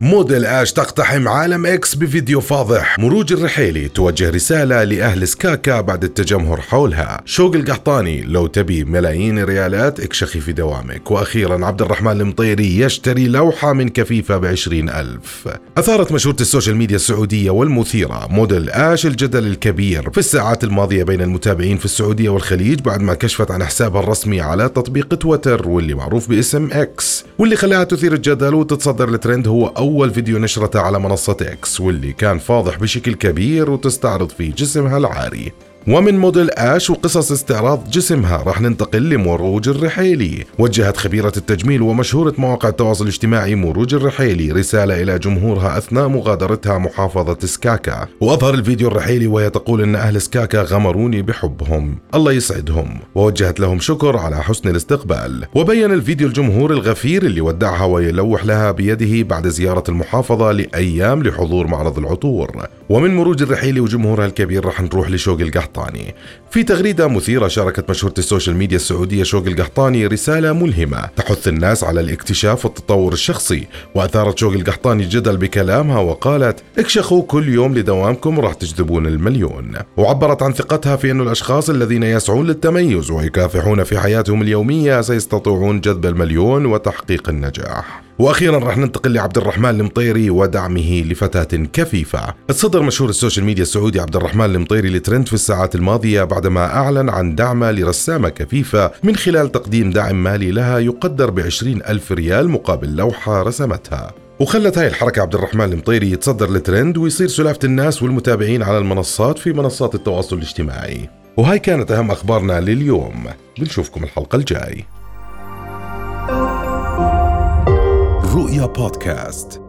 موديل آش تقتحم عالم إكس بفيديو فاضح. مروج الرحيلي توجه رسالة لأهل سكاكا بعد التجمهر حولها. شوق القحطاني لو تبي ملايين الريالات اكشخي في دوامك. وأخيرا عبد الرحمن المطيري يشتري لوحة من كفيفة بعشرين ألف. أثارت مشهورة السوشيال ميديا السعودية والمثيرة موديل آش الجدل الكبير. في الساعات الماضية بين المتابعين في السعودية والخليج بعد ما كشفت عن حسابها الرسمي على تطبيق تويتر واللي معروف باسم إكس. واللي خلاها تثير الجدل وتتصدر الترند هو أول فيديو نشرته على منصة إكس واللي كان فاضح بشكل كبير وتستعرض فيه جسمها العاري. ومن موديل آش وقصص استعراض جسمها راح ننتقل لمروج الرحيلي. وجهت خبيرة التجميل ومشهورة مواقع التواصل الاجتماعي مروج الرحيلي رسالة إلى جمهورها أثناء مغادرتها محافظة سكاكا. وأظهر الفيديو الرحيلي وهي تقول أن أهل سكاكا غمروني بحبهم. الله يسعدهم. ووجهت لهم شكر على حسن الاستقبال. وبين الفيديو الجمهور الغفير اللي ودعها ويلوح لها بيده بعد زيارة المحافظة لأيام لحضور معرض العطور. ومن مروج الرحيلي وجمهورها الكبير راح نروح لشوق القحطاني. في تغريدة مثيرة شاركت مشهورة السوشيال ميديا السعودية شوق القحطاني رسالة ملهمة. تحث الناس على الاكتشاف والتطور الشخصي. وأثارت شوق القحطاني الجدل بكلامها وقالت اكشخوا كل يوم لدوامكم راح تجذبون المليون وعبرت عن ثقتها في أن الأشخاص الذين يسعون للتميز ويكافحون في حياتهم اليومية سيستطيعون جذب المليون وتحقيق النجاح. وأخيرا راح ننتقل لعبد الرحمن المطيري ودعمه لفتاة كفيفة. تصدر مشهور السوشيال ميديا السعودي عبد الرحمن المطيري الترند في الساعات الماضية بعدما أعلن عن دعمه لرسامة كفيفة من خلال تقديم دعم مالي لها يقدر ب ألف ريال مقابل لوحة رسمتها. وخلت هاي الحركة عبد الرحمن المطيري يتصدر الترند ويصير سلافة الناس والمتابعين على المنصات في منصات التواصل الاجتماعي وهاي كانت أهم أخبارنا لليوم بنشوفكم الحلقة الجاي رؤيا بودكاست